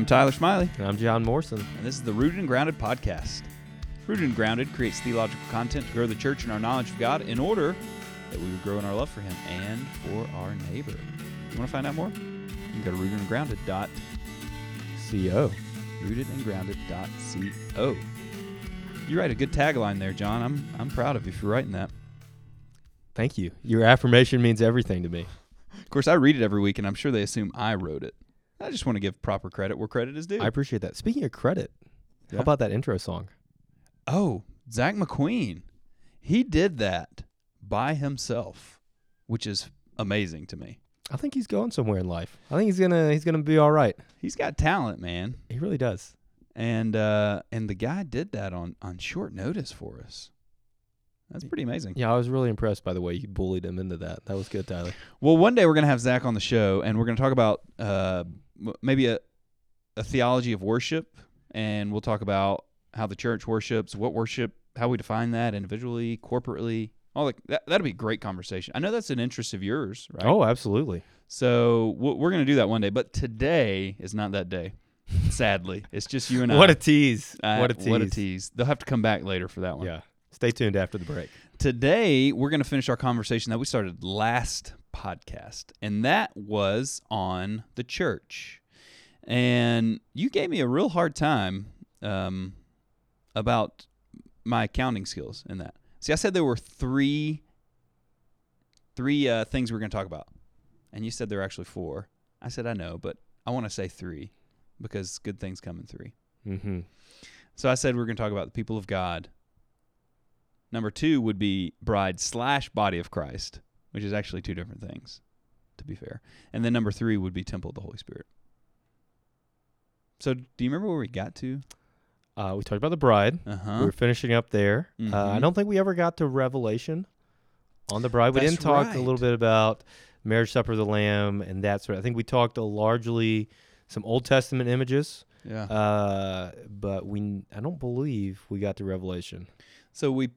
I'm Tyler Smiley, And I'm John Morrison. and this is the Rooted and Grounded podcast. Rooted and Grounded creates theological content to grow the church in our knowledge of God in order that we would grow in our love for Him and for our neighbor. You want to find out more? You can go to rootedandgrounded.co. CO. Rootedandgrounded.co. You write a good tagline there, John. I'm I'm proud of you for writing that. Thank you. Your affirmation means everything to me. Of course, I read it every week, and I'm sure they assume I wrote it. I just want to give proper credit where credit is due. I appreciate that. Speaking of credit, Yeah. how about that intro song? Oh, Zach McQueen. He did that by himself, which is amazing to me. I think he's going somewhere in life. I think he's gonna he's gonna be all right. He's got talent, man. He really does. And uh and the guy did that on on short notice for us. That's pretty amazing. Yeah, I was really impressed by the way you bullied him into that. That was good, Tyler. Well, one day we're going to have Zach on the show and we're going to talk about uh maybe a a theology of worship and we'll talk about how the church worships, what worship, how we define that individually, corporately. All the, that that'll be a great conversation. I know that's an interest of yours, right? Oh, absolutely. So we're going to do that one day, but today is not that day. Sadly, it's just you and I. What a tease. What a tease. What a tease. They'll have to come back later for that one. Yeah. Stay tuned after the break. Today we're going to finish our conversation that we started last podcast, and that was on the church. And you gave me a real hard time um, about my accounting skills in that. See, I said there were three three uh, things we are going to talk about, and you said there were actually four. I said I know, but I want to say three because good things come in three. Mm-hmm. So I said we're going to talk about the people of God. Number two would be bride slash body of Christ, which is actually two different things, to be fair. And then number three would be temple of the Holy Spirit. So do you remember where we got to? Uh, we talked about the bride. Uh We were finishing up there. Uh, I Mhm. don't think we ever got to Revelation on the bride. We That's didn't talk a little bit about marriage supper of the lamb and that sort. Of, I think we talked a largely some Old Testament images, Yeah. uh, but we I don't believe we got to Revelation. So we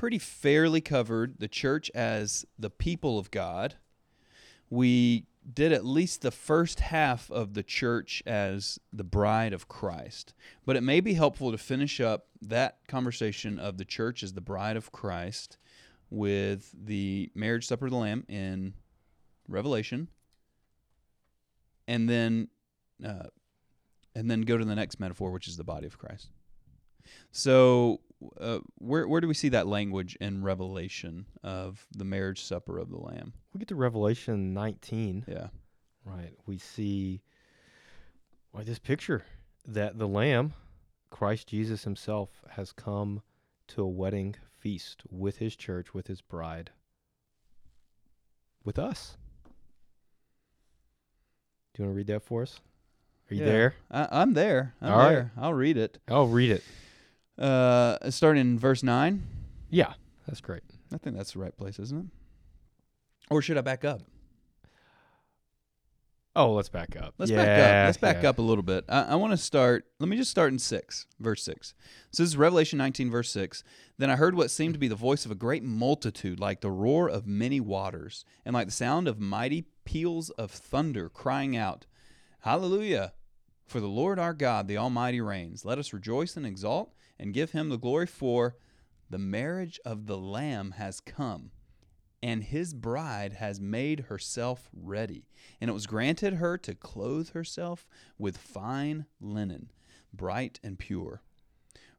pretty fairly covered the church as the people of God. We did at least the first half of the church as the bride of Christ. But it may be helpful to finish up that conversation of the church as the bride of Christ with the marriage supper of the Lamb in Revelation, and then uh, and then go to the next metaphor, which is the body of Christ. So, uh, where where do we see that language in Revelation of the marriage supper of the Lamb? We get to Revelation 19, Yeah, right? We see well, this picture that the Lamb, Christ Jesus Himself, has come to a wedding feast with His church, with His bride, with us. Do you want to read that for us? Are you Yeah. there? I, I'm there. I'm All right. there. I'll read it. I'll read it. Uh, starting in verse nine. Yeah, that's great. I think that's the right place, isn't it? Or should I back up? Oh, let's back up. Let's back up. Let's back yeah. up a little bit. I, I want to start. Let me just start in six, verse six. So this is Revelation 19, verse six. Then I heard what seemed to be the voice of a great multitude, like the roar of many waters, and like the sound of mighty peals of thunder, crying out, "Hallelujah! For the Lord our God, the Almighty, reigns. Let us rejoice and exalt, and give Him the glory. For the marriage of the Lamb has come." and his bride has made herself ready. And it was granted her to clothe herself with fine linen, bright and pure.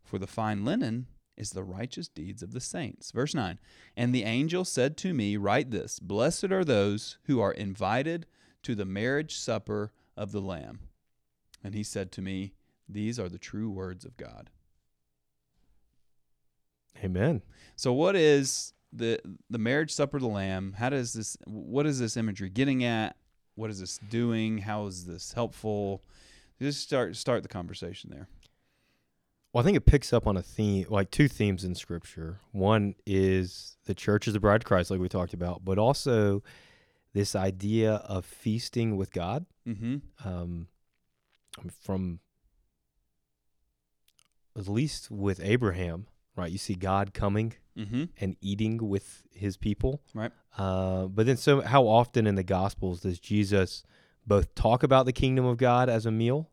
For the fine linen is the righteous deeds of the saints. Verse 9 And the angel said to me, Write this Blessed are those who are invited to the marriage supper of the Lamb. And he said to me, These are the true words of God. Amen. So what is the the marriage supper of the lamb? How does this what is this imagery getting at? What is this doing? How is this helpful? Just start start the conversation there. Well, I think it picks up on a theme, like two themes in Scripture. One is the church is the bride of Christ, like we talked about, but also this idea of feasting with God. Mm-hmm. Um, from at least with Abraham, right? You see God coming Mm-hmm. and eating with His people, Right. Uh, but then, so how often in the Gospels does Jesus both talk about the kingdom of God as a meal,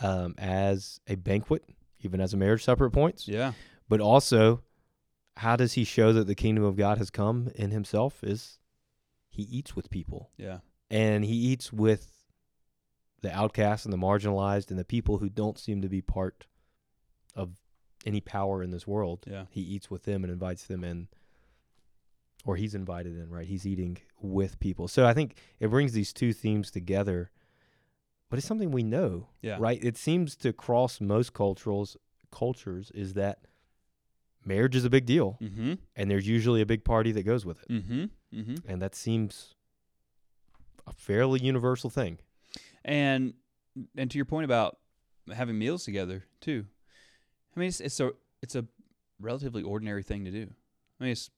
um, as a banquet, even as a marriage supper at points. Yeah. But also, how does he show that the kingdom of God has come in himself? Is he eats with people Yeah. and he eats with the outcasts and the marginalized and the people who don't seem to be part of any power in this world. Yeah. He eats with them and invites them in, or he's invited in, right? He's eating with people. So I think it brings these two themes together, but it's something we know, Yeah. right? It seems to cross most cultures. Cultures is that marriage is a big deal, Mm-hmm. and there's usually a big party that goes with it, Mm-hmm. Mm-hmm. and that seems a fairly universal thing. And and to your point about having meals together too. I mean, it's it's a it's a relatively ordinary thing to do. I mean, it's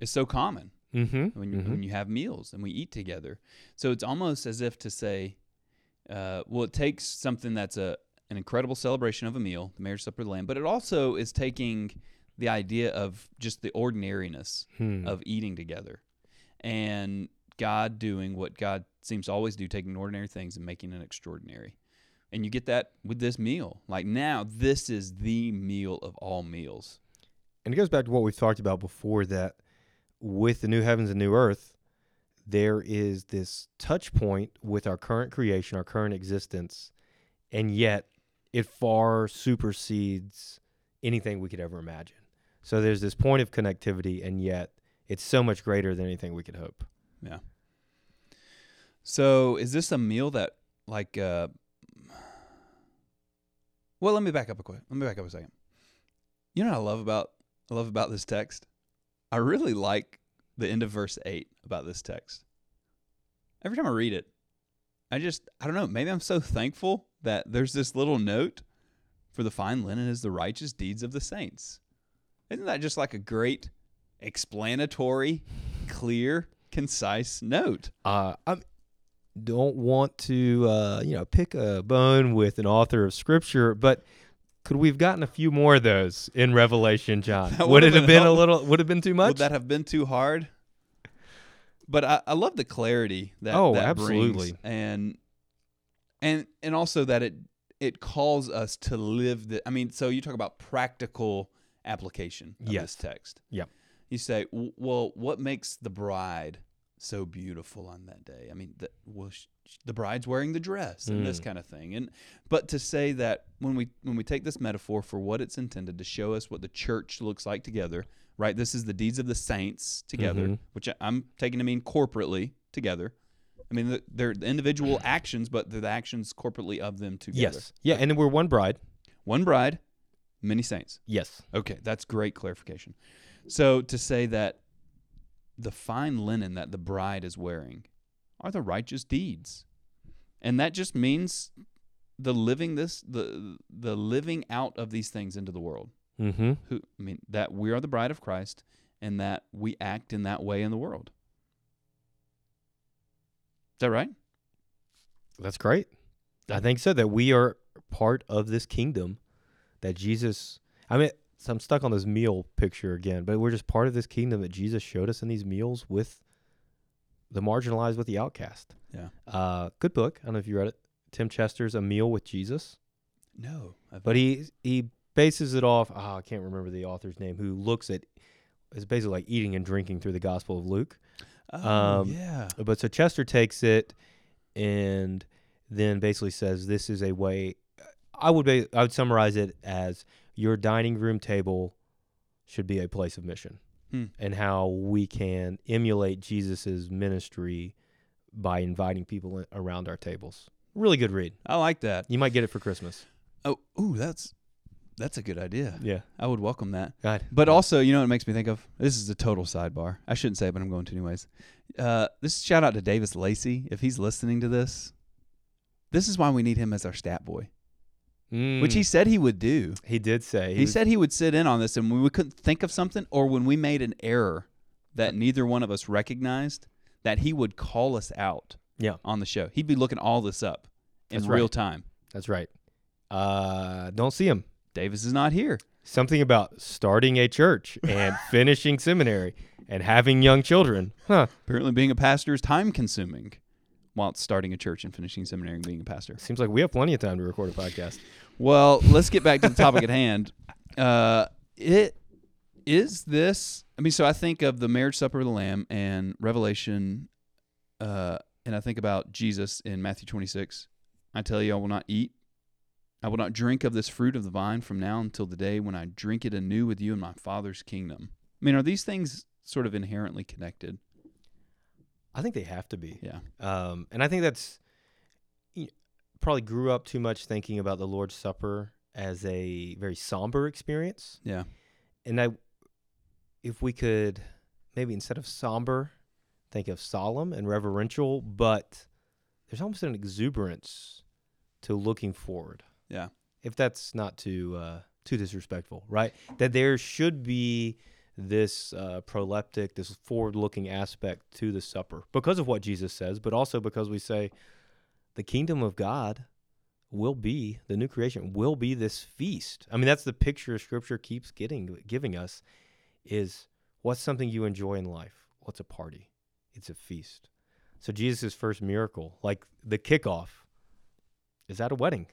it's so common Mm-hmm. when you, when you have meals and we eat together. So it's almost as if to say, uh, well, it takes something that's a an incredible celebration of a meal, the marriage supper of the Lamb, but it also is taking the idea of just the ordinariness Hmm. of eating together and God doing what God seems to always do, taking ordinary things and making it extraordinary. And you get that with this meal. Like now, this is the meal of all meals. And it goes back to what we've talked about before that with the new heavens and new earth, there is this touch point with our current creation, our current existence, and yet it far supersedes anything we could ever imagine. So there's this point of connectivity, and yet it's so much greater than anything we could hope. Yeah. So, is this a meal that, like, uh, well, let me back up a quick. Let me back up a second. You know what I love about I love about this text? I really like the end of verse eight about this text. Every time I read it, I just I don't know. Maybe I'm so thankful that there's this little note for the fine linen is the righteous deeds of the saints. Isn't that just like a great explanatory, clear, concise note? Uh, I don't want to, uh, you know, pick a bone with an author of scripture, but could we have gotten a few more of those in Revelation, John? That would it have been been a little? Would have been too much? Would that have been too hard? But I, I love the clarity that Oh, that absolutely. brings. and and and also that it it calls us to live the. I mean, so you talk about practical application of Yes. this text. Yep. You say, well, what makes the bride so beautiful on that day? I mean, the, well, the bride's wearing the dress and this Mm. kind of thing. And but to say that when we when we take this metaphor for what it's intended to show us what the church looks like together, right? This is the deeds of the saints together, Mhm. which I'm taking to mean corporately together. I mean, the- they're the individual actions, but they're the actions corporately of them together. yes. Yeah, and then we're one bride. One bride, many saints. Yes. Okay, that's great clarification. So to say that the fine linen that the bride is wearing are the righteous deeds. And that just means the living this the the living out of these things into the world. Mm-hmm. Who I mean that we are the bride of Christ and that we act in that way in the world. Is that right? That's great. I think so. That we are part of this kingdom that Jesus. I mean, so I'm stuck on this meal picture again, but we're just part of this kingdom that Jesus showed us in these meals with the marginalized, with the outcast. Yeah. Uh, good book. I don't know if you read it. Tim Chester's A Meal with Jesus, No. I've but he he bases it off. Oh, I can't remember the author's name. Who looks at it's basically like eating and drinking through the Gospel of Luke. oh, um, yeah. But so Chester takes it and then basically says this is a way. I would be, I would summarize it as your dining room table should be a place of mission, Hmm. and how we can emulate Jesus's ministry by inviting people in, around our tables. Really good read. I like that. You might get it for Christmas. Oh, ooh, that's that's a good idea. Yeah. I would welcome that. God. But also, you know what it makes me think of? This is a total sidebar. I shouldn't say it, but I'm going to anyways. Uh, this shout out to Davis Lacey. If he's listening to this, this is why we need him as our stat boy, which he Mm. said he would do. he did say He, was- said he would sit in on this, and when we couldn't think of something, or when we made an error that neither one of us recognized, that he would call us out Yeah. on the show. He'd be looking all this up in That's real right. time. that's right. Uh, don't see him. Davis is not here. something about starting a church and finishing seminary and having young children. Huh. Apparently, being a pastor is time consuming. While starting a church and finishing seminary and being a pastor. Seems like we have plenty of time to record a podcast. Well, let's get back to the topic at hand. Uh, it is this. I mean, so I think of the marriage supper of the Lamb and Revelation, uh, and I think about Jesus in Matthew 26. I tell you, I will not eat, I will not drink of this fruit of the vine from now until the day when I drink it anew with you in my Father's kingdom. I mean, are these things sort of inherently connected? I think they have to be. Yeah. Um, and I think that's you probably grew up too much thinking about the Lord's Supper as a very somber experience. Yeah. And I, if we could maybe instead of somber, think of solemn and reverential, but there's almost an exuberance to looking forward. Yeah. If that's not too uh, too disrespectful, right? That there should be this uh, proleptic, this forward-looking aspect to the supper because of what Jesus says, but also because we say the kingdom of God will be the new creation will be this feast. I mean, that's the picture Scripture keeps getting giving us is what's something you enjoy in life? What's a party? It's a feast. So Jesus' first miracle, like the kickoff, is at a wedding.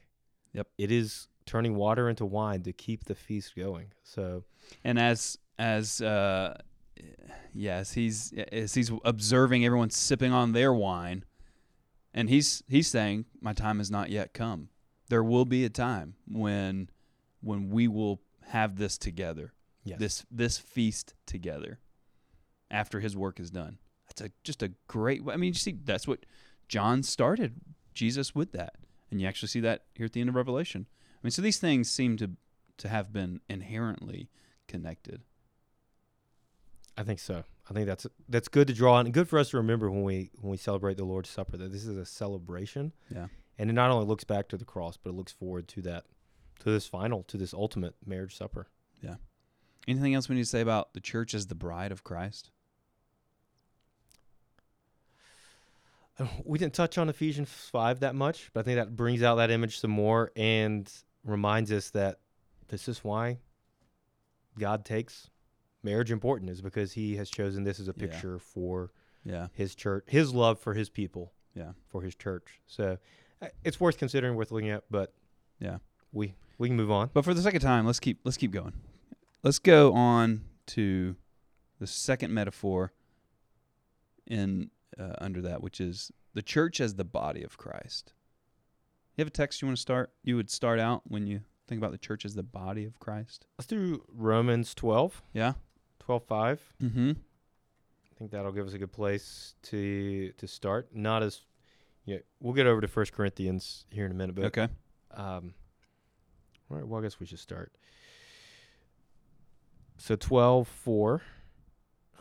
Yep. It is turning water into wine to keep the feast going. So And as as uh, yes, he's as he's observing everyone sipping on their wine, and he's he's saying, "My time has not yet come. There will be a time when when we will have this together, yes. this this feast together, after his work is done." That's a just a great. I mean, you see, that's what John started Jesus with that, and you actually see that here at the end of Revelation. I mean, so these things seem to to have been inherently connected. I think so. I think that's that's good to draw on and good for us to remember when we when we celebrate the Lord's Supper that this is a celebration. Yeah. And it not only looks back to the cross, but it looks forward to that to this final, to this ultimate marriage supper. Yeah. Anything else we need to say about the church as the bride of Christ? We didn't touch on Ephesians 5 that much, but I think that brings out that image some more and reminds us that this is why God takes marriage important is because he has chosen this as a Yeah. picture for Yeah. his church, his love for his people. Yeah. For his church. So uh, it's worth considering, worth looking at, but Yeah. we we can move on. But for the second time, let's keep let's keep going. Let's go on to the second metaphor in uh, under that, which is the church as the body of Christ. You have a text you want to start? You would start out when you think about the church as the body of Christ. Let's do Romans 12, Yeah. 12 5. Mm-hmm. I think that'll give us a good place to to start. Not as yeah, we'll get over to First Corinthians here in a minute, but Okay. um all right, well I guess we should start. So 12 4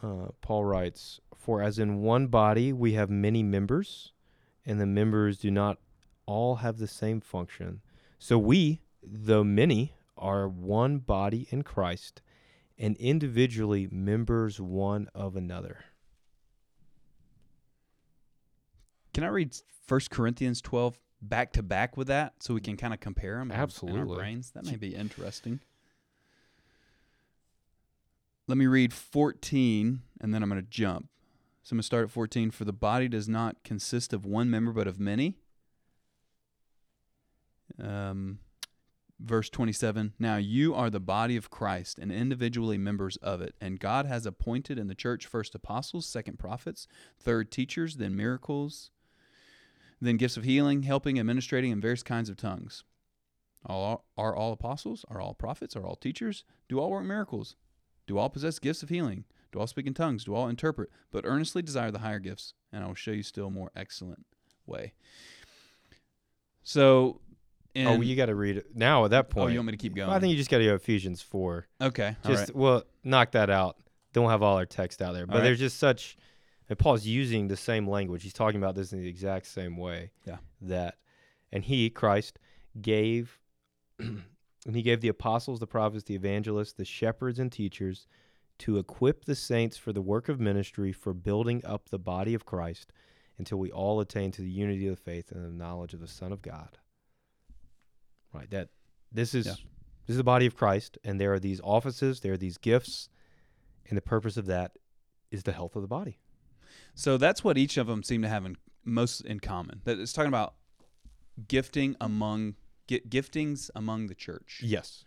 uh, Paul writes, For as in one body we have many members, and the members do not all have the same function. So we, though many, are one body in Christ, and individually members one of another. Can I read First Corinthians 12 back to back with that so we can kind of compare them in our Absolutely. brains? That may be interesting. Let me read 14 and then I'm going to jump. So I'm going to start at 14. For the body does not consist of one member but of many. Um, verse 27 Now you are the body of Christ and individually members of it. And God has appointed in the church first apostles, second prophets, third teachers, then miracles, then gifts of healing, helping, administrating, and various kinds of tongues. All are all apostles? Are all prophets? Are all teachers? Do all work miracles? Do all possess gifts of healing? Do all speak in tongues? Do all interpret? But earnestly desire the higher gifts, and I will show you still more excellent way. So, in, oh, you got to read it now. At that point, oh, you want me to keep going? I think you just got to go Ephesians four. okay, Just right. well, knock that out. Don't have all our text out there, but right. there's just such. And Paul's using the same language. He's talking about this in the exact same way. Yeah. That, and he Christ gave, and he gave the apostles, the prophets, the evangelists, the shepherds, and teachers, to equip the saints for the work of ministry, for building up the body of Christ, until we all attain to the unity of the faith and the knowledge of the Son of God. Right. That this is Yeah. this is the body of Christ, and there are these offices, there are these gifts, and the purpose of that is the health of the body. So that's what each of them seem to have in, most in common. That it's talking about gifting among gi- giftings among the church, Yes.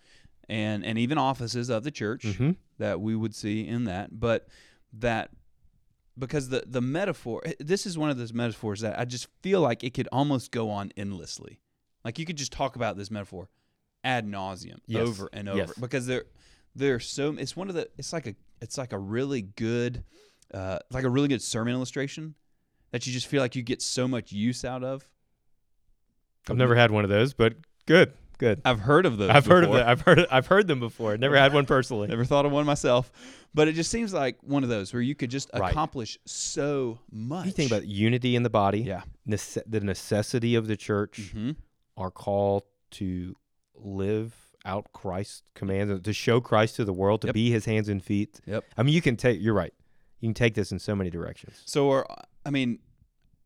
and and even offices of the church Mm-hmm. that we would see in that. But that because the the metaphor, this is one of those metaphors that I just feel like it could almost go on endlessly. Like you could just talk about this metaphor ad nauseum Yes. over and over Yes. because they're they're so. It's one of the. It's like a. It's like a really good, uh, like a really good sermon illustration that you just feel like you get so much use out of. I've never had one of those, but good, good. I've heard of those. I've heard of before. them. I've heard. I've heard them before. Never had one personally. Never thought of one myself, but it just seems like one of those where you could just Right. accomplish so much. You think about unity in the body, yeah. nece- the necessity of the church, hmm our call to live out Christ's commands, to show Christ to the world, to Yep. be His hands and feet. Yep. I mean, you can take. You're right. You can take this in so many directions. So, are I mean,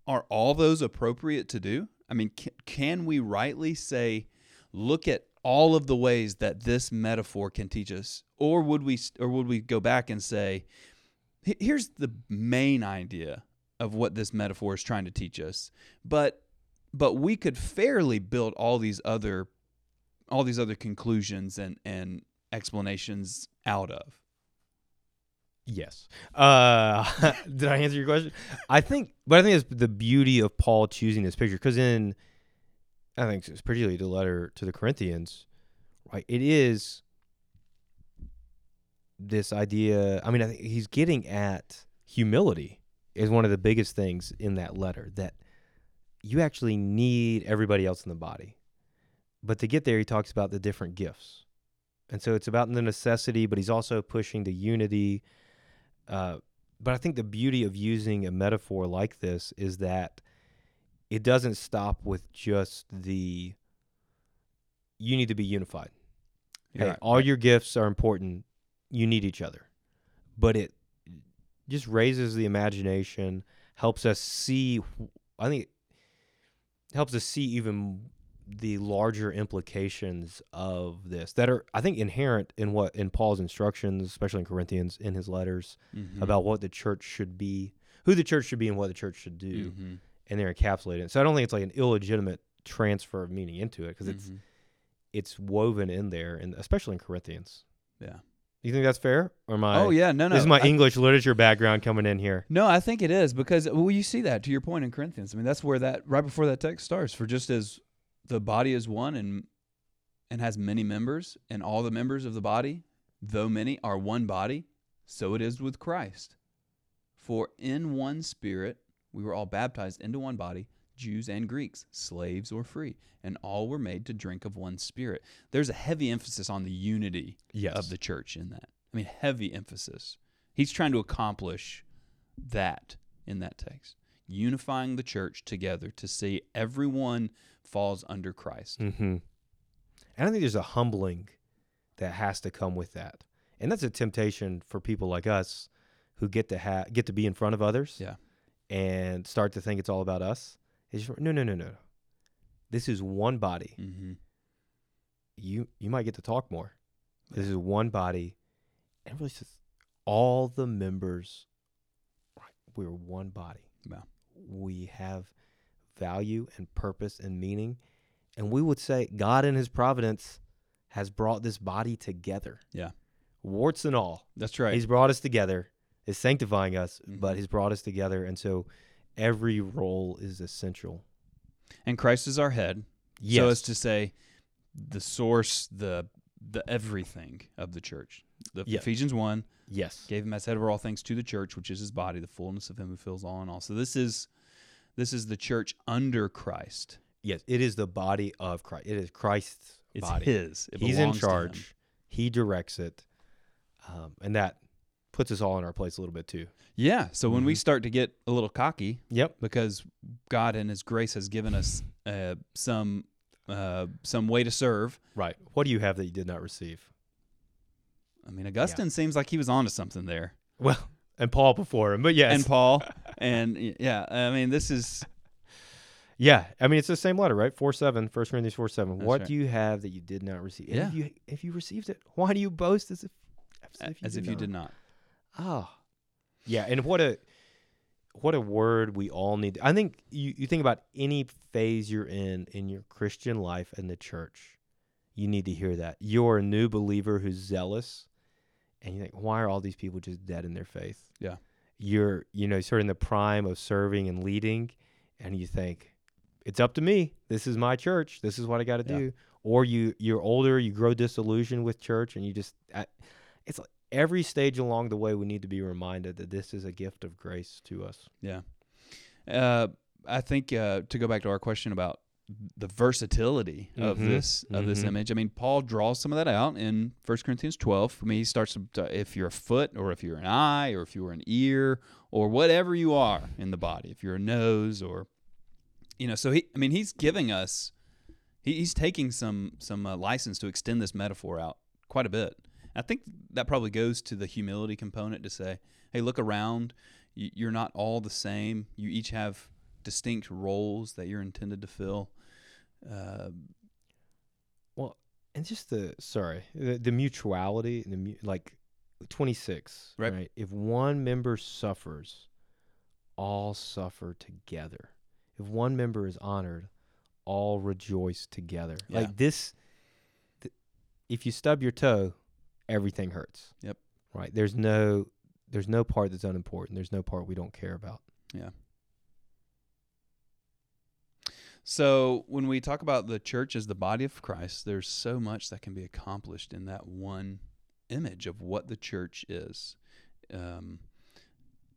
are all those appropriate to do? I mean, can, can we rightly say, look at all of the ways that this metaphor can teach us, or would we, or would we go back and say, here's the main idea of what this metaphor is trying to teach us, but but we could fairly build all these other all these other conclusions and and explanations out of. Yes. Uh, did I answer your question? I think, but I think it's the beauty of Paul choosing this picture because in, I think it's particularly the letter to the Corinthians, right? It is this idea. I mean, I think he's getting at humility is one of the biggest things in that letter that you actually need everybody else in the body. But to get there, he talks about the different gifts. And so it's about the necessity, but he's also pushing the unity. Uh, but I think the beauty of using a metaphor like this is that it doesn't stop with just the you need to be unified. Hey, Right, all your gifts are important. You need each other. But it just raises the imagination, helps us see I think helps us see even the larger implications of this that are I think inherent in what in Paul's instructions, especially in Corinthians in his letters Mhm. about what the church should be, who the church should be and what the church should do, Mhm. and they're encapsulated. So I don't think it's like an illegitimate transfer of meaning into it because it's Mhm. it's woven in there, and especially in Corinthians. Yeah. You think that's fair, or my oh yeah, no, no. This is my I- English literature background coming in here. No, I think it is because well, you see that to your point in Corinthians. I mean, that's where that right before that text starts. For just as the body is one and and has many members, and all the members of the body, though many, are one body, so it is with Christ. For in one Spirit we were all baptized into one body, Jews and Greeks, slaves or free, and all were made to drink of one Spirit. There's a heavy emphasis on the unity Yes. of the church in that. I mean, heavy emphasis. He's trying to accomplish that in that text, unifying the church together to see everyone falls under Christ. Mm-hmm. And I think there's a humbling that has to come with that, and that's a temptation for people like us who get to have get to be in front of others. Yeah. And start to think it's all about us. It's just, no, no, no, no. This is one body. Mm-hmm. You you might get to talk more. This is one body, and really just all the members. We're one body. Wow. We have value and purpose and meaning, and we would say God in His providence has brought this body together. Yeah. warts and all. That's right. He's brought us together. Is sanctifying us, but Mhm. He's brought us together, and so every role is essential. and Christ is our head. Yes. So as to say, the source, the the everything of the church. The. Ephesians one yes. gave him as head over all things to the church, which is his body, the fullness of him who fills all in all. So this is this is the church under Christ. Yes, it is the body of Christ. It is Christ's It's body. his. It He's in belongs to him. charge. He directs it, um, and that puts us all in our place a little bit too. Yeah. So when we Mhm. start to get a little cocky Yep. because God in His grace has given us uh, some uh, some way to serve. Right. What do you have that you did not receive? I mean, Augustine seems like he was onto something there, Well, and Paul before him, but yes, and Paul, and yeah. I mean, this is yeah. I mean, it's the same letter, right? Four seven, First Corinthians four seven. That's What right. do you have that you did not receive? And Yeah. If you if you received it, why do you boast as if as if you, as did, if you did not. Oh, yeah. And what a what a word we all need. I think you, you think about any phase you're in in your Christian life and the church, you need to hear that. You're a new believer who's zealous, and you think, why are all these people just dead in their faith? Yeah. You're, you know, sort of in the prime of serving and leading, and you think, it's up to me. This is my church. This is what I got to Yeah. do. Or you, you're older, you grow disillusioned with church, and you just, I, it's like every stage along the way, we need to be reminded that this is a gift of grace to us. Yeah. Uh, I think uh, to go back to our question about the versatility of Mhm, this of this mhm. image. I mean, Paul draws some of that out in 1 Corinthians 12. I mean, he starts to, if you're a foot or if you're an eye or if you're an ear or whatever you are in the body, if you're a nose or you know, so he I mean, he's giving us he, he's taking some some uh, license to extend this metaphor out quite a bit. I think that probably goes to the humility component to say, hey, look around. You- You're not all the same. You each have distinct roles that you're intended to fill. Uh, and just the sorry the, the mutuality the mu- like 26 Right. right. if one member suffers all suffer together if one member is honored all rejoice together Yeah. like this th- if you stub your toe everything hurts Yep. right there's no there's no part that's unimportant there's no part we don't care about Yeah. So when we talk about the church as the body of Christ, there's so much that can be accomplished in that one image of what the church is. Um,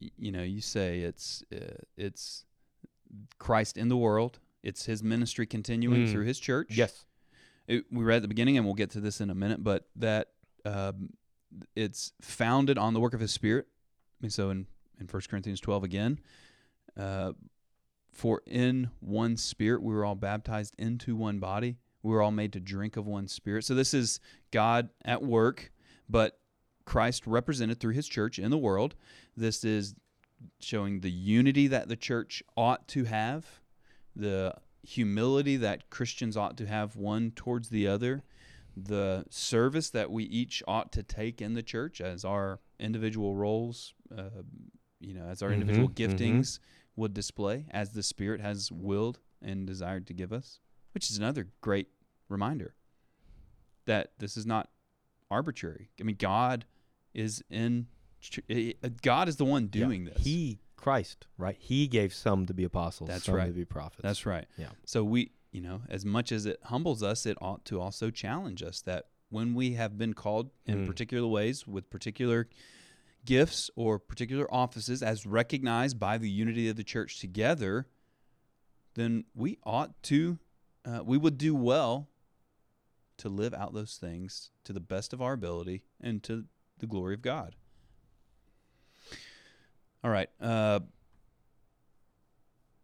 y- you know, you say it's uh, it's Christ in the world. It's His ministry continuing Mm. through His church. yes it, we read at the beginning, and we'll get to this in a minute, but that um, it's founded on the work of His Spirit. I mean, so in in First Corinthians twelve again, uh, for in one Spirit we were all baptized into one body. We were all made to drink of one Spirit. So this is God at work, but Christ represented through His church in the world. This is showing the unity that the church ought to have, the humility that Christians ought to have one towards the other, the service that we each ought to take in the church as our individual roles, uh, you know, as our individual Mhm, mhm. giftings would display, as the Spirit has willed and desired to give us, which is another great reminder that this is not arbitrary. I mean, God is in. eh, God is the one Yeah. doing this. he christ right he gave some to be apostles That's some right. to be prophets That's right. Yeah. So we, you know, as much as it humbles us, it ought to also challenge us that when we have been called in Mm. particular ways with particular gifts or particular offices as recognized by the unity of the church together, then we ought to, uh, we would do well to live out those things to the best of our ability and to the glory of God. All right. Uh,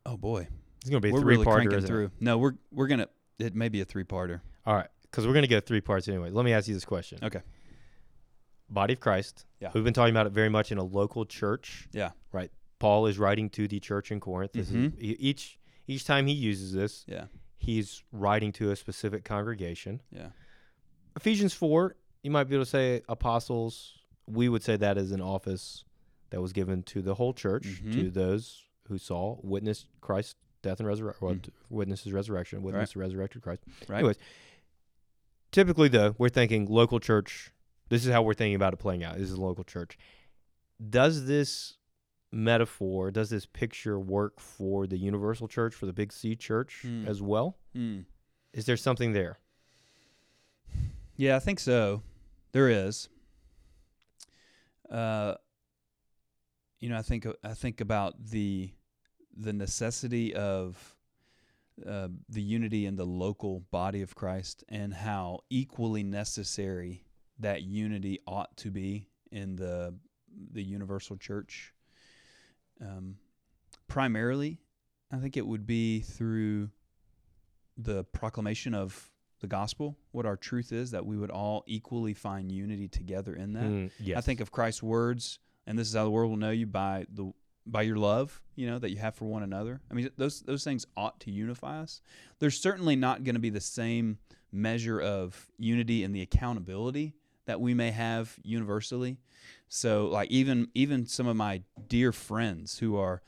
oh boy, it's gonna be we're three really parter isn't it? through. No, we're we're gonna. It may be a three-parter. All right, because we're going to get three parts anyway. Let me ask you this question. Okay. Body of Christ. Yeah. We've been talking about it very much in a local church. Yeah. Right. Paul is writing to the church in Corinth. This is each each time he uses this, Yeah. he's writing to a specific congregation. Yeah. Ephesians four, you might be able to say apostles. We would say that is an office that was given to the whole church, Mhm. to those who saw, witnessed Christ's death and resurrection, well, Mm. his resurrection, witnessed the resurrected Christ. Right. Anyways, typically though, we're thinking local church. This is how we're thinking about it playing out. This is a local church. Does this metaphor, does this picture work for the universal church, for the big C church Hmm. as well? Hmm. Is there something there? Yeah, I think so. There is. Uh, you know, I think I think about the the necessity of uh, the unity in the local body of Christ and how equally necessary that unity ought to be in the the universal church. Um, primarily, I think it would be through the proclamation of the gospel, what our truth is, that we would all equally find unity together in that. Mm, yes. I think of Christ's words, and this is how the world will know you by the by your love, you know, that you have for one another. I mean, those those things ought to unify us. There's certainly not going to be the same measure of unity and the accountability that we may have universally. So like even even some of my dear friends who are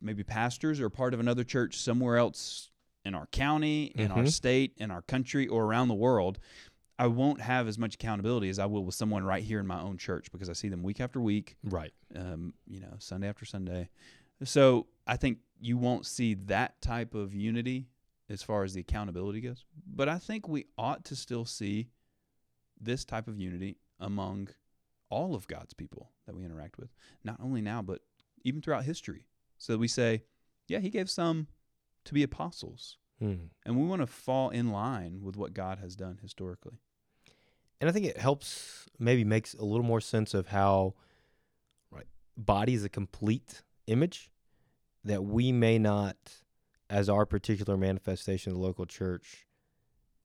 maybe pastors or part of another church somewhere else in our county, in our Mhm. state, in our country, or around the world, I won't have as much accountability as I will with someone right here in my own church because I see them week after week, Right. um, you know, Sunday after Sunday. So I think you won't see that type of unity as far as the accountability goes. But I think we ought to still see this type of unity among all of God's people that we interact with, not only now, but even throughout history. So we say, yeah, He gave some to be apostles, Hmm. and we want to fall in line with what God has done historically. And I think it helps maybe makes a little more sense of how right body is a complete image that we may not as our particular manifestation of the local church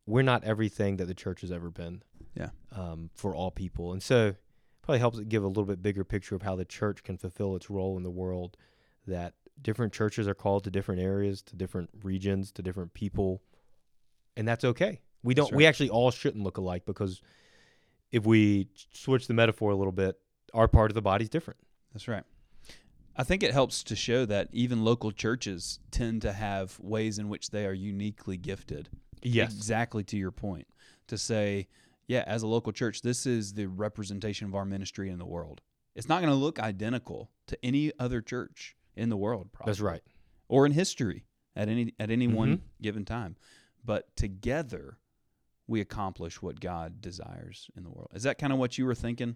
we're not everything that the church has ever been Yeah. um, for all people. And so probably helps it give a little bit bigger picture of how the church can fulfill its role in the world that different churches are called to different areas to different regions to different people and that's okay. We don't That's we actually all shouldn't look alike because if we switch the metaphor a little bit our part of the body's different That's right. I think it helps to show that even local churches tend to have ways in which they are uniquely gifted. Yes. Exactly to your point. To say, yeah, as a local church, this is the representation of our ministry in the world. It's not going to look identical to any other church in the world, probably. that's right Or in history at any at any one Mhm. given time. But together we accomplish what God desires in the world. Is that kind of what you were thinking?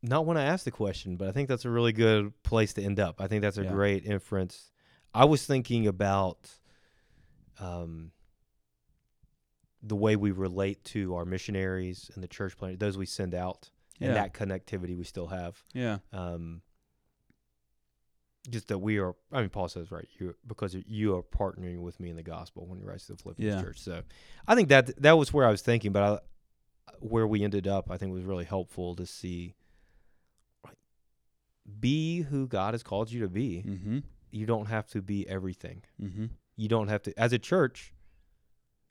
not when I asked the question, but I think that's a really good place to end up. I think that's a Yeah. great inference. I was thinking about um, the way we relate to our missionaries and the church plant, those we send out, and that connectivity we still have. Yeah. Um, just that we are. I mean, Paul says right, you because you are partnering with me in the gospel when he writes to the Philippians Yeah. church. So, I think that that was where I was thinking, but I, where we ended up, I think was really helpful to see. like, Be who God has called you to be. Mm-hmm. You don't have to be everything. Mm-hmm. You don't have to, as a church,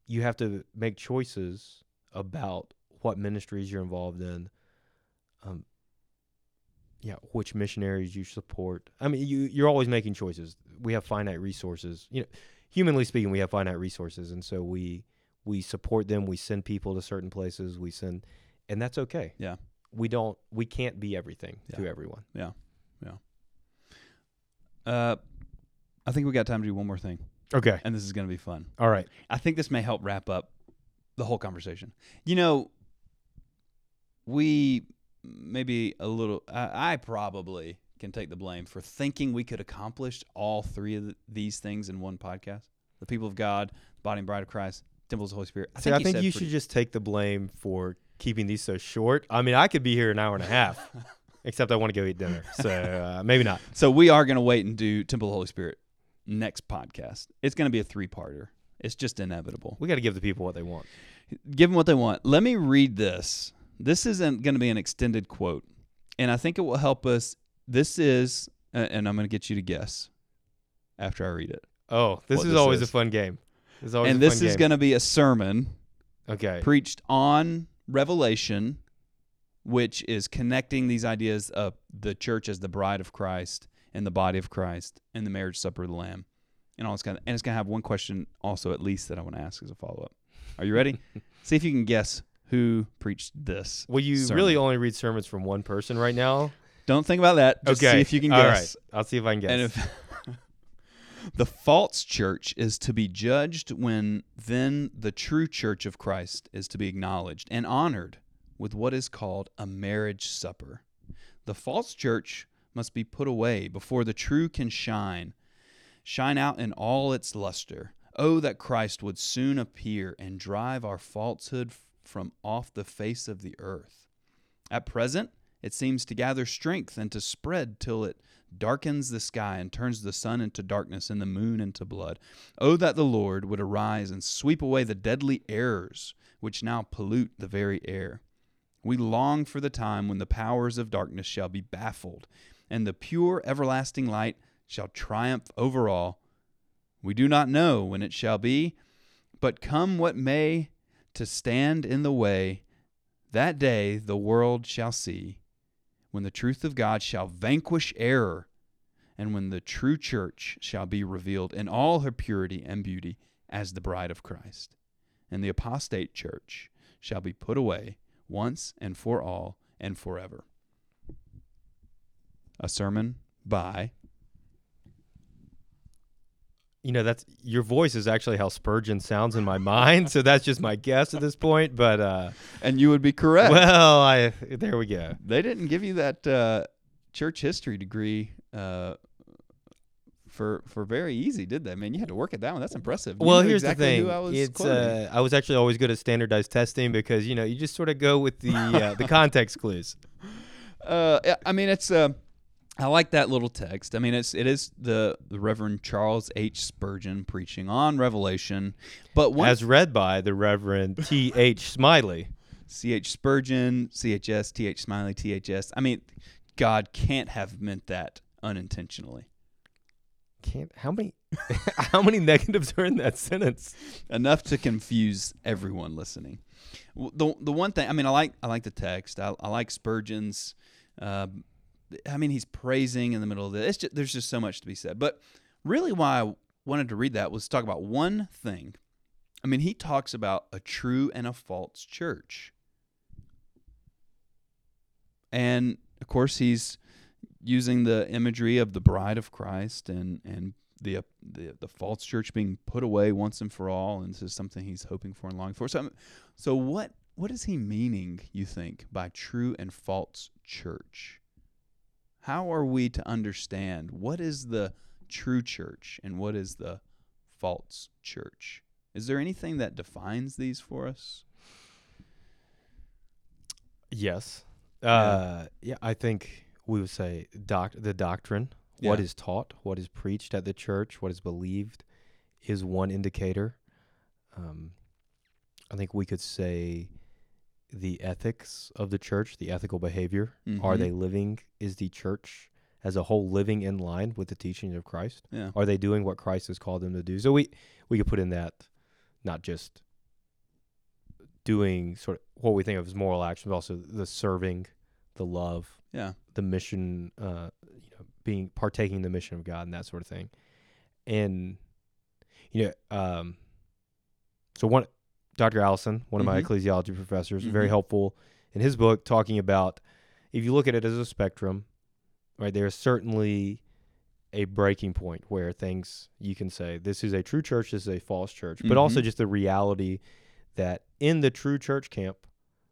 you have to make choices about what ministries you're involved in. Um, yeah, which missionaries you support. I mean, you you're always making choices. We have finite resources. You know, humanly speaking, we have finite resources, and so we we support them. We send people to certain places. We send, and that's okay. Yeah. We don't. We can't be everything to everyone. Yeah. yeah. Uh, I think we got time to do one more thing, Okay. and this is going to be fun. All right. I think this may help wrap up the whole conversation. You know, we maybe a little. I, I probably can take the blame for thinking we could accomplish all three of th these things in one podcast: the people of God, the body and bride of Christ, temples of the Holy Spirit. See, I think you should just take the blame for keeping these so short. I mean, I could be here an hour and a half, except I want to go eat dinner. So uh, maybe not. So we are going to wait and do Temple of the Holy Spirit next podcast. It's going to be a three-parter. It's just inevitable. We got to give the people what they want. give them what they want. Let me read this. This isn't going to be an extended quote, and I think it will help us. This is, and I'm going to get you to guess after I read it. Oh, this is this always is. a fun game. This and this is going to be a sermon okay. preached on Revelation, which is connecting these ideas of the church as the bride of Christ and the body of Christ and the marriage supper of the Lamb, and all this kind of. And it's going to have one question also at least that I want to ask as a follow up. Are you ready? See if you can guess who preached this. Well, you sermon. really only read sermons from one person right now. Don't think about that. Just okay. see if you can All guess. right. I'll see if I can guess. And if the false church is to be judged when then the true church of Christ is to be acknowledged and honored with what is called a marriage supper. The false church must be put away before the true can shine, shine out in all its luster. Oh, that Christ would soon appear and drive our falsehood from off the face of the earth. At present, it seems to gather strength and to spread till it darkens the sky and turns the sun into darkness and the moon into blood. Oh, that the Lord would arise and sweep away the deadly errors which now pollute the very air. We long for the time when the powers of darkness shall be baffled and the pure everlasting light shall triumph over all. We do not know when it shall be, but come what may, to stand in the way, That day the world shall see, when the truth of God shall vanquish error, and when the true church shall be revealed in all her purity and beauty as the bride of Christ. And the apostate church shall be put away once and for all and forever. A sermon by You know, that's your voice is actually how Spurgeon sounds in my mind. So that's just my guess at this point. But uh, and you would be correct. well, I there we go. they didn't give you that uh, church history degree uh, for for very easy, did they? Man, you had to work at that one. That's impressive. You Well, here's exactly the thing. I was it's uh, I was actually always good at standardized testing because you know you just sort of go with the uh, the context clues. Uh, I mean, it's uh, I like that little text. I mean, it's it is the, the Reverend Charles H. Spurgeon preaching on Revelation, but one as read by the Reverend T. H. Smiley. C. H. Spurgeon, CHS, T. H. Smiley, THS. I mean, God can't have meant that unintentionally. Can't how many how many negatives are in that sentence? enough to confuse everyone listening. The the one thing I mean I like I like the text. I, I like Spurgeon's. Uh, I mean he's praising in the middle of this. Just, there's just so much to be said. But really, why I wanted to read that was to talk about one thing. I mean he talks about a true and a false church, and of course he's using the imagery of the bride of Christ and and the uh, the the false church being put away once and for all, and this is something he's hoping for and longing for. So, so what what is he meaning? You think by true and false church? How are we to understand what is the true church and what is the false church? Is there anything that defines these for us? Yes. Uh, yeah, I think we would say doc- the doctrine, what Yeah. is taught, what is preached at the church, what is believed, is one indicator. Um, I think we could say the ethics of the church, the ethical behavior. Are Mhm. they living? Is the church as a whole living in line with the teachings of Christ? Yeah. Are they doing what Christ has called them to do? So we we could put in that not just doing sort of what we think of as moral action, but also the serving, the love, Yeah. the mission, uh, you know, being partaking in the mission of God and that sort of thing. And you know, um, so one Dr. Allison, one of my Mhm. ecclesiology professors, very Mhm. helpful in his book talking about if you look at it as a spectrum, right? There's certainly a breaking point where things you can say this is a true church, this is a false church, but also Mhm. just the reality that in the true church camp,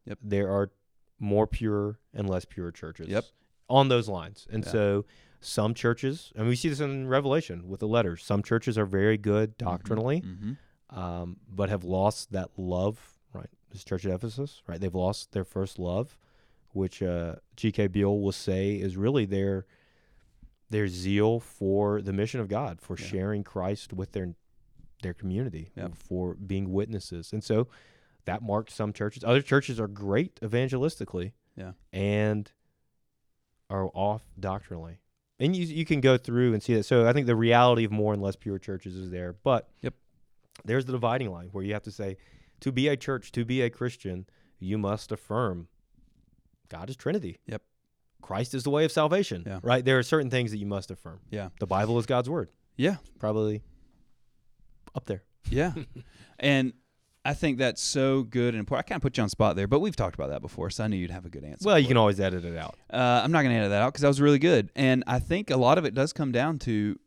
Yep. there are more pure and less pure churches. Yep. On those lines. And Yeah. so some churches, and we see this in Revelation with the letters, some churches are very good doctrinally, Mm-hmm. Um, but have lost that love, right? This church at Ephesus, right? They've lost their first love, which uh, G.K. Beale will say is really their their zeal for the mission of God, for Yeah. sharing Christ with their their community, Yep. for being witnesses, and so that marked some churches. Other churches are great evangelistically, Yeah. and are off doctrinally. And you you can go through and see that. So I think the reality of more and less pure churches is there, but Yep. There's the dividing line where you have to say, to be a church, to be a Christian, you must affirm God is Trinity. Yep. Christ is the way of salvation. Yeah. Right? There are certain things that you must affirm. Yeah. The Bible is God's word. Yeah. Probably up there. Yeah. and I think that's so good and important. I kind of put you on spot there, but we've talked about that before, so I knew you'd have a good answer. Well, you can it. always edit it out. Uh, I'm not going to edit that out because that was really good, and I think a lot of it does come down to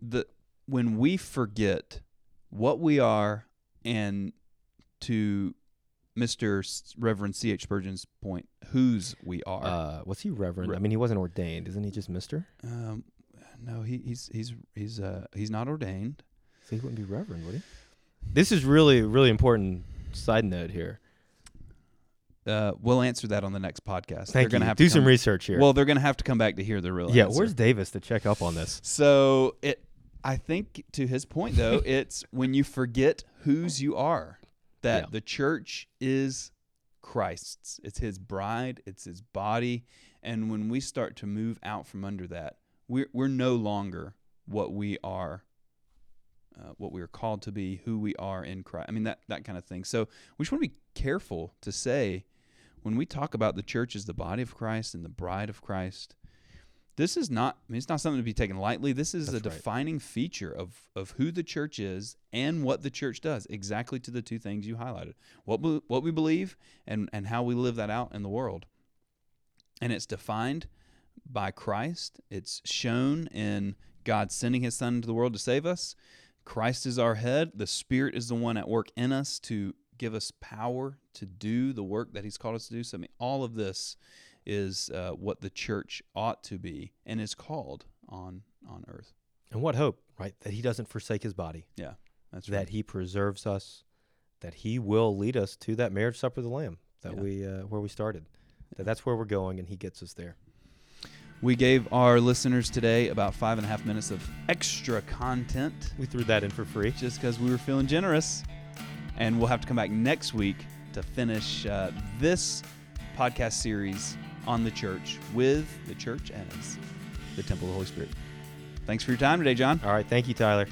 the when we forget what we are, and to Mister Reverend C. H. Spurgeon's point, whose we are. Uh, was he reverend? Re- I mean, he wasn't ordained. Isn't he just mister? um, no, he, he's he's he's uh he's not ordained. So he wouldn't be reverend, would he? This is really, really important side note here. Uh, we'll answer that on the next podcast. Thank they're gonna you. have Do to some come- research here. Well, they're going to have to come back to hear the real yeah, answer. where's Davis to check up on this? So it, I think to his point though, it's when you forget whose you are, that Yeah. the church is Christ's. It's His bride. It's His body. And when we start to move out from under that, we're we're no longer what we are. Uh, what we are called to be, who we are in Christ. I mean that that kind of thing. So we just want to be careful to say when we talk about the church as the body of Christ and the bride of Christ, this is not I mean, it's not something to be taken lightly. This is That's a right. defining feature of of who the church is and what the church does. Exactly to the two things you highlighted. What we, what we believe and and how we live that out in the world. And it's defined by Christ. It's shown in God sending his son into the world to save us. Christ is our head. The Spirit is the one at work in us to give us power to do the work that he's called us to do. So I mean, all of this is uh, what the church ought to be and is called on on earth. And what hope, right? That he doesn't forsake his body, That's that he preserves us, that he will lead us to that marriage supper of the Lamb that Yeah. we uh, where we started. That that's where we're going, and he gets us there. We gave our listeners today about five and a half minutes of extra content We threw that in for free. just because we were feeling generous. And we'll have to come back next week to finish uh, this podcast series on the church with the church as the temple of the Holy Spirit. Thanks for your time today, John. All right, thank you, Tyler.